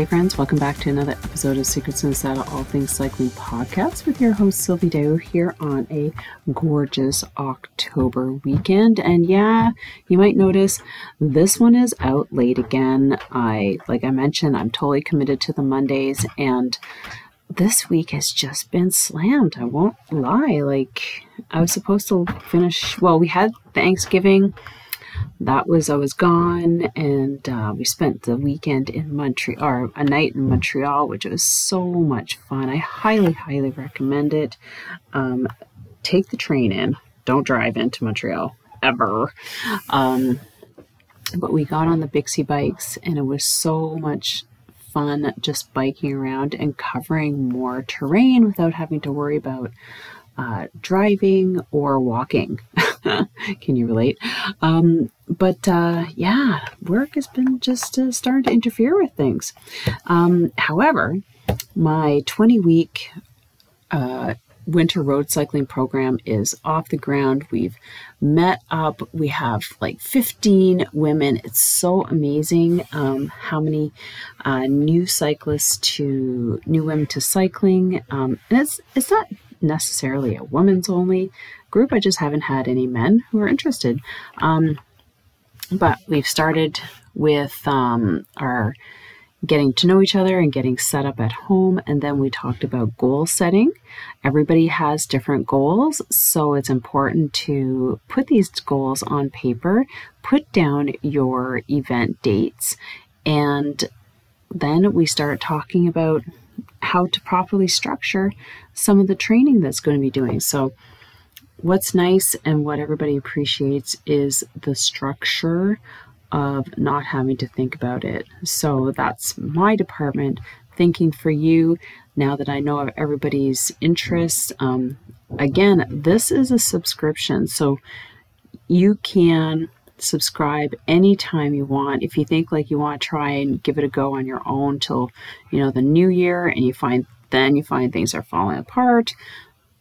Hey friends, welcome back to another episode of Secrets in the Saddle All Things Cycling podcast with your host Sylvie Dow here on a gorgeous October weekend. And yeah, you might notice this one is out late again. I like I mentioned, I'm totally committed to the Mondays and this week has just been slammed. I won't lie. Like, I was supposed to finish, well, we had Thanksgiving. That was, I was gone, and uh, we spent the weekend in Montreal, or a night in Montreal, which was so much fun. I highly, highly recommend it. Um, take the train in, don't drive into Montreal ever. Um, but we got on the Bixi bikes, and it was so much fun just biking around and covering more terrain without having to worry about uh, driving or walking. Can you relate? Um, but uh, yeah, work has been just uh, starting to interfere with things. Um, however, my 20 week uh, winter road cycling program is off the ground. We've met up. We have like 15 women. It's so amazing um, how many uh, new cyclists to new women to cycling. Um, and it's it's not necessarily a women's only group. I just haven't had any men who are interested. Um, but we've started with um, our getting to know each other and getting set up at home. And then we talked about goal setting. Everybody has different goals, so it's important to put these goals on paper, put down your event dates, and then we start talking about how to properly structure some of the training that's going to be doing. So, what's nice and what everybody appreciates is the structure of not having to think about it. So that's my department thinking for you now that I know of everybody's interests. Um, again, this is a subscription, so you can subscribe anytime you want. If you think like you want to try and give it a go on your own till you know the new year, and you find then you find things are falling apart,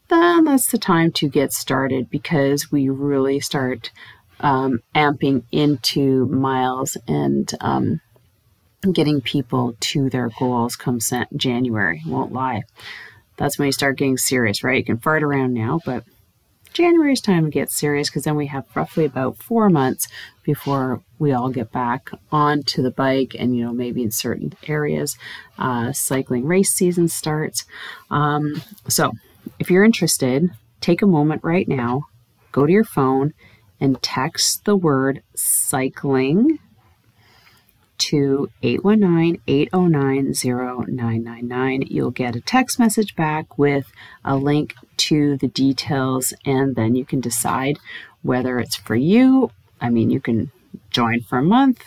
then that's the time to get started because we really start um, amping into miles and um, getting people to their goals come January. Won't lie. That's when you start getting serious, right? You can fart around now, but January is time to get serious because then we have roughly about four months before we all get back onto the bike and you know maybe in certain areas uh, cycling race season starts um, so if you're interested take a moment right now go to your phone and text the word cycling to 819-809-0999. You'll get a text message back with a link to the details and then you can decide whether it's for you. I mean, you can join for a month,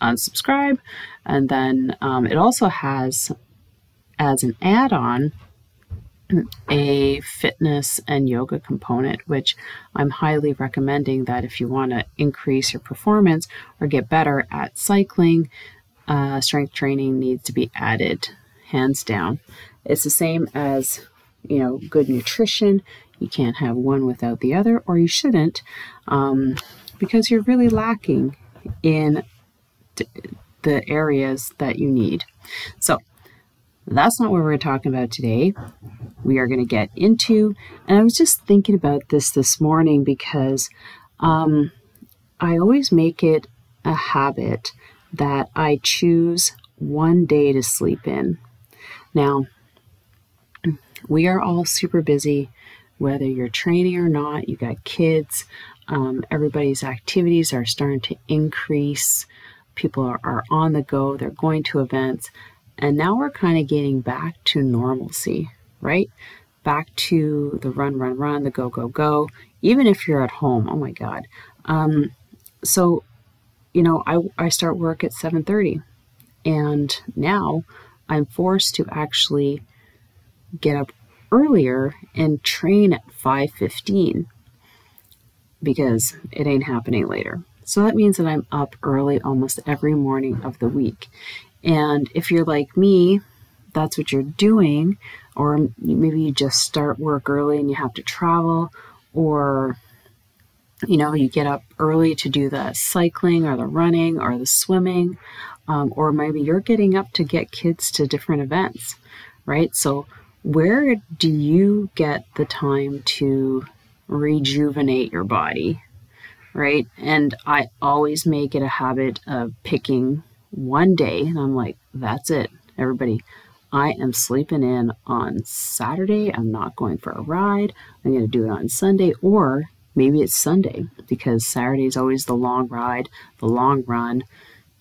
unsubscribe, and then um, it also has as an add-on a fitness and yoga component, which I'm highly recommending that if you want to increase your performance or get better at cycling, uh, strength training needs to be added, hands down. It's the same as, you know, good nutrition. You can't have one without the other, or you shouldn't, um, because you're really lacking in the areas that you need. So, that's not what we're talking about today. We are going to get into, and I was just thinking about this this morning because um, I always make it a habit that I choose one day to sleep in. Now, we are all super busy, whether you're training or not, you got kids, Um, everybody's activities are starting to increase. People are, are on the go, they're going to events. And now we're kind of getting back to normalcy, right? Back to the run, run, run, the go, go, go, even if you're at home. Oh my God. Um, so, you know, I, I start work at 7.30 and now I'm forced to actually get up earlier and train at 5:15 because it ain't happening later. So that means that I'm up early almost every morning of the week. And if you're like me, that's what you're doing, or maybe you just start work early and you have to travel, or you know, you get up early to do the cycling or the running or the swimming, um, or maybe you're getting up to get kids to different events, right? So, where do you get the time to rejuvenate your body, right? And I always make it a habit of picking one day, and I'm like, that's it, everybody. I am sleeping in on Saturday. I'm not going for a ride. I'm going to do it on Sunday, or maybe it's Sunday because Saturday is always the long ride, the long run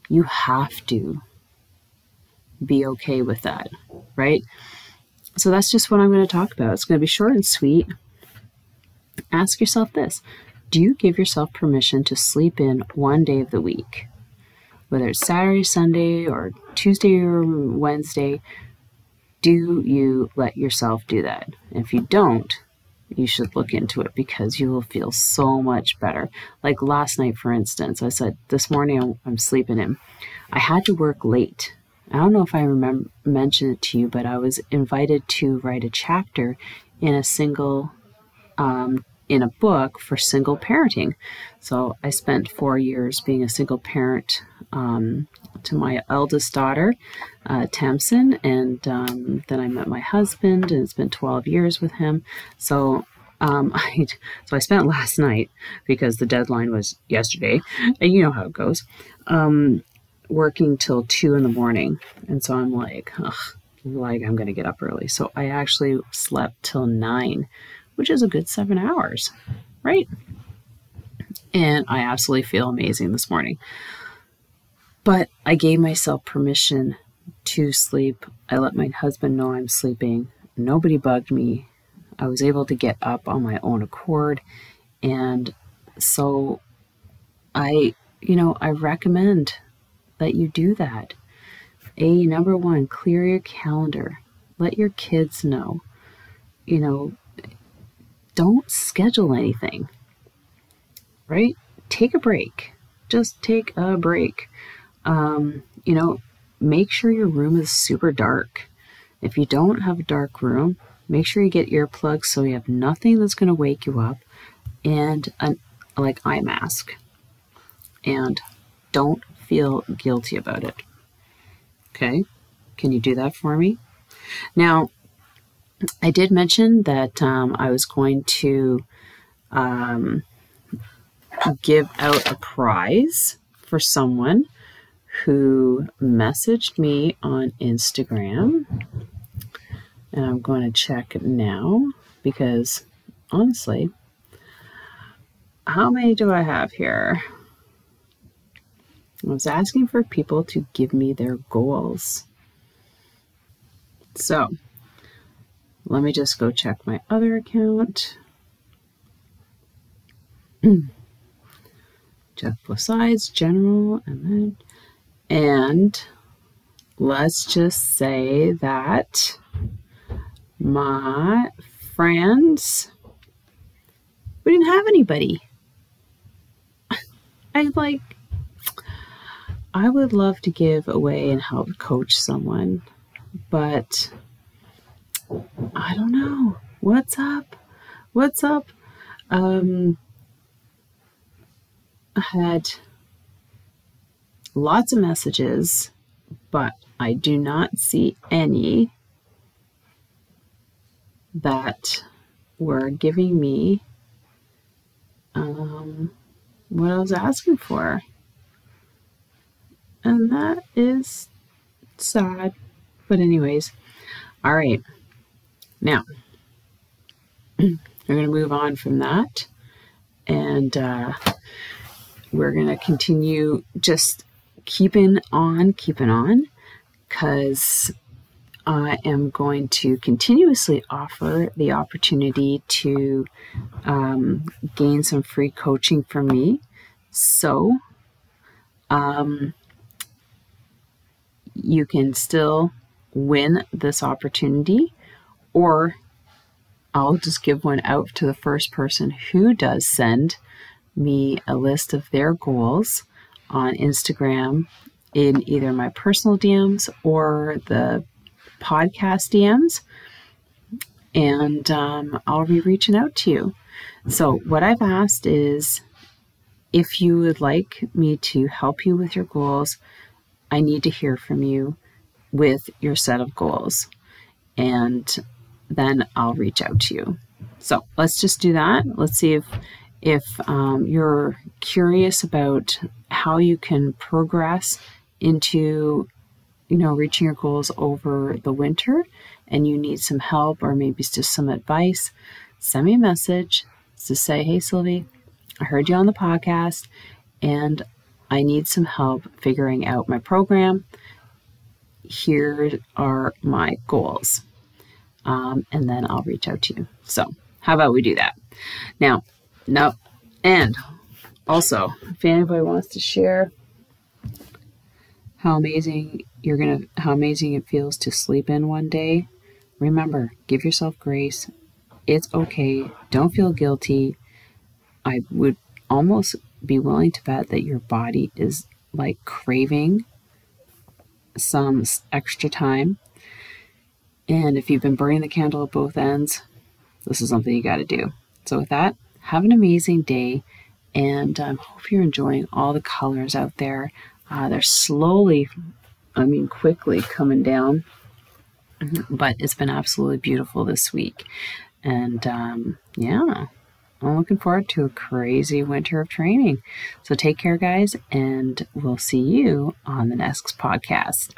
you have to be okay with that, right? So that's just what I'm going to talk about. It's going to be short and sweet. Ask yourself this Do you give yourself permission to sleep in one day of the week? Whether it's Saturday, Sunday, or Tuesday or Wednesday, do you let yourself do that? if you don't, you should look into it because you will feel so much better. Like last night, for instance, I said, This morning I'm sleeping in. I had to work late. I don't know if I remember mentioned it to you, but I was invited to write a chapter in a single um, in a book for single parenting. So I spent four years being a single parent um, to my eldest daughter, uh, Tamsin, and um, then I met my husband, and it's been 12 years with him. So um, I so I spent last night because the deadline was yesterday, and you know how it goes. Um, working till two in the morning, and so I'm like, ugh, like I'm gonna get up early. So I actually slept till nine, which is a good seven hours, right? And I absolutely feel amazing this morning. But I gave myself permission to sleep. I let my husband know I'm sleeping. Nobody bugged me. I was able to get up on my own accord. And so I, you know, I recommend that you do that. A number one, clear your calendar. Let your kids know. You know, don't schedule anything, right? Take a break. Just take a break. Um, you know, make sure your room is super dark. If you don't have a dark room, make sure you get earplugs so you have nothing that's going to wake you up and an like eye mask. And don't feel guilty about it. Okay? Can you do that for me? Now, I did mention that um, I was going to um, give out a prize for someone who messaged me on Instagram. And I'm going to check now because honestly, how many do I have here? I was asking for people to give me their goals. So let me just go check my other account. Jeff size, general, and then, and let's just say that my friends, we didn't have anybody. I like I would love to give away and help coach someone, but I don't know. What's up? What's up? Um, I had lots of messages, but I do not see any that were giving me um, what I was asking for. And that is sad. But, anyways, all right. Now, we're going to move on from that. and uh, we're going to continue just keeping on, keeping on, because I am going to continuously offer the opportunity to um, gain some free coaching from me. So, um, you can still win this opportunity, or I'll just give one out to the first person who does send me a list of their goals on Instagram in either my personal DMs or the podcast DMs. And um, I'll be reaching out to you. So, what I've asked is if you would like me to help you with your goals, I need to hear from you with your set of goals. And then I'll reach out to you. So let's just do that. Let's see if if um, you're curious about how you can progress into you know reaching your goals over the winter and you need some help or maybe just some advice send me a message to say hey sylvie i heard you on the podcast and I need some help figuring out my program. Here are my goals. Um, and then I'll reach out to you. So, how about we do that? Now, no, and also, if anybody wants to share how amazing you're gonna, how amazing it feels to sleep in one day, remember, give yourself grace. It's okay. Don't feel guilty. I would almost be willing to bet that your body is like craving some extra time. And if you've been burning the candle at both ends, this is something you got to do. So, with that, have an amazing day and I um, hope you're enjoying all the colors out there. Uh, they're slowly, I mean, quickly coming down, but it's been absolutely beautiful this week. And um, yeah, I'm looking forward to a crazy winter of training. So take care, guys, and we'll see you on the next podcast.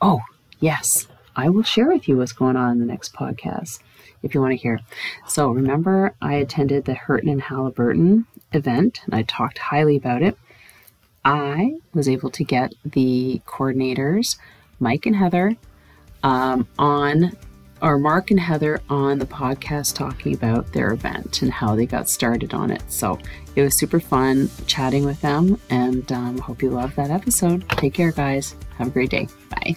Oh, yes, I will share with you what's going on in the next podcast if you want to hear. So remember, I attended the Hurton and Haliburton event, and I talked highly about it. I was able to get the coordinators, Mike and Heather, um, on or Mark and Heather on the podcast talking about their event and how they got started on it. So it was super fun chatting with them, and um, hope you love that episode. Take care, guys. Have a great day. Bye.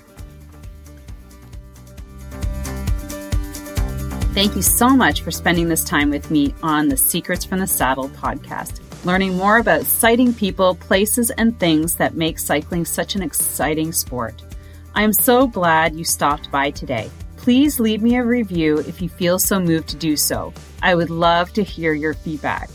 Thank you so much for spending this time with me on the Secrets from the Saddle podcast, learning more about sighting people, places, and things that make cycling such an exciting sport. I am so glad you stopped by today please leave me a review if you feel so moved to do so. I would love to hear your feedback.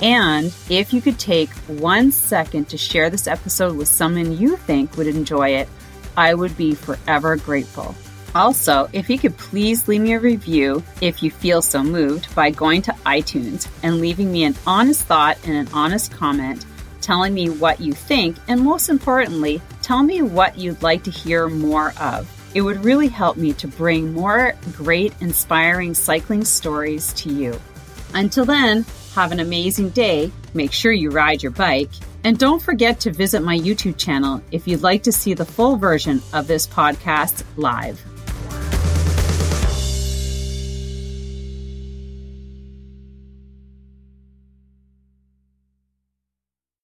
And if you could take one second to share this episode with someone you think would enjoy it, I would be forever grateful. Also, if you could please leave me a review if you feel so moved by going to iTunes and leaving me an honest thought and an honest comment telling me what you think, and most importantly, tell me what you'd like to hear more of. It would really help me to bring more great, inspiring cycling stories to you. Until then, have an amazing day. Make sure you ride your bike. And don't forget to visit my YouTube channel if you'd like to see the full version of this podcast live.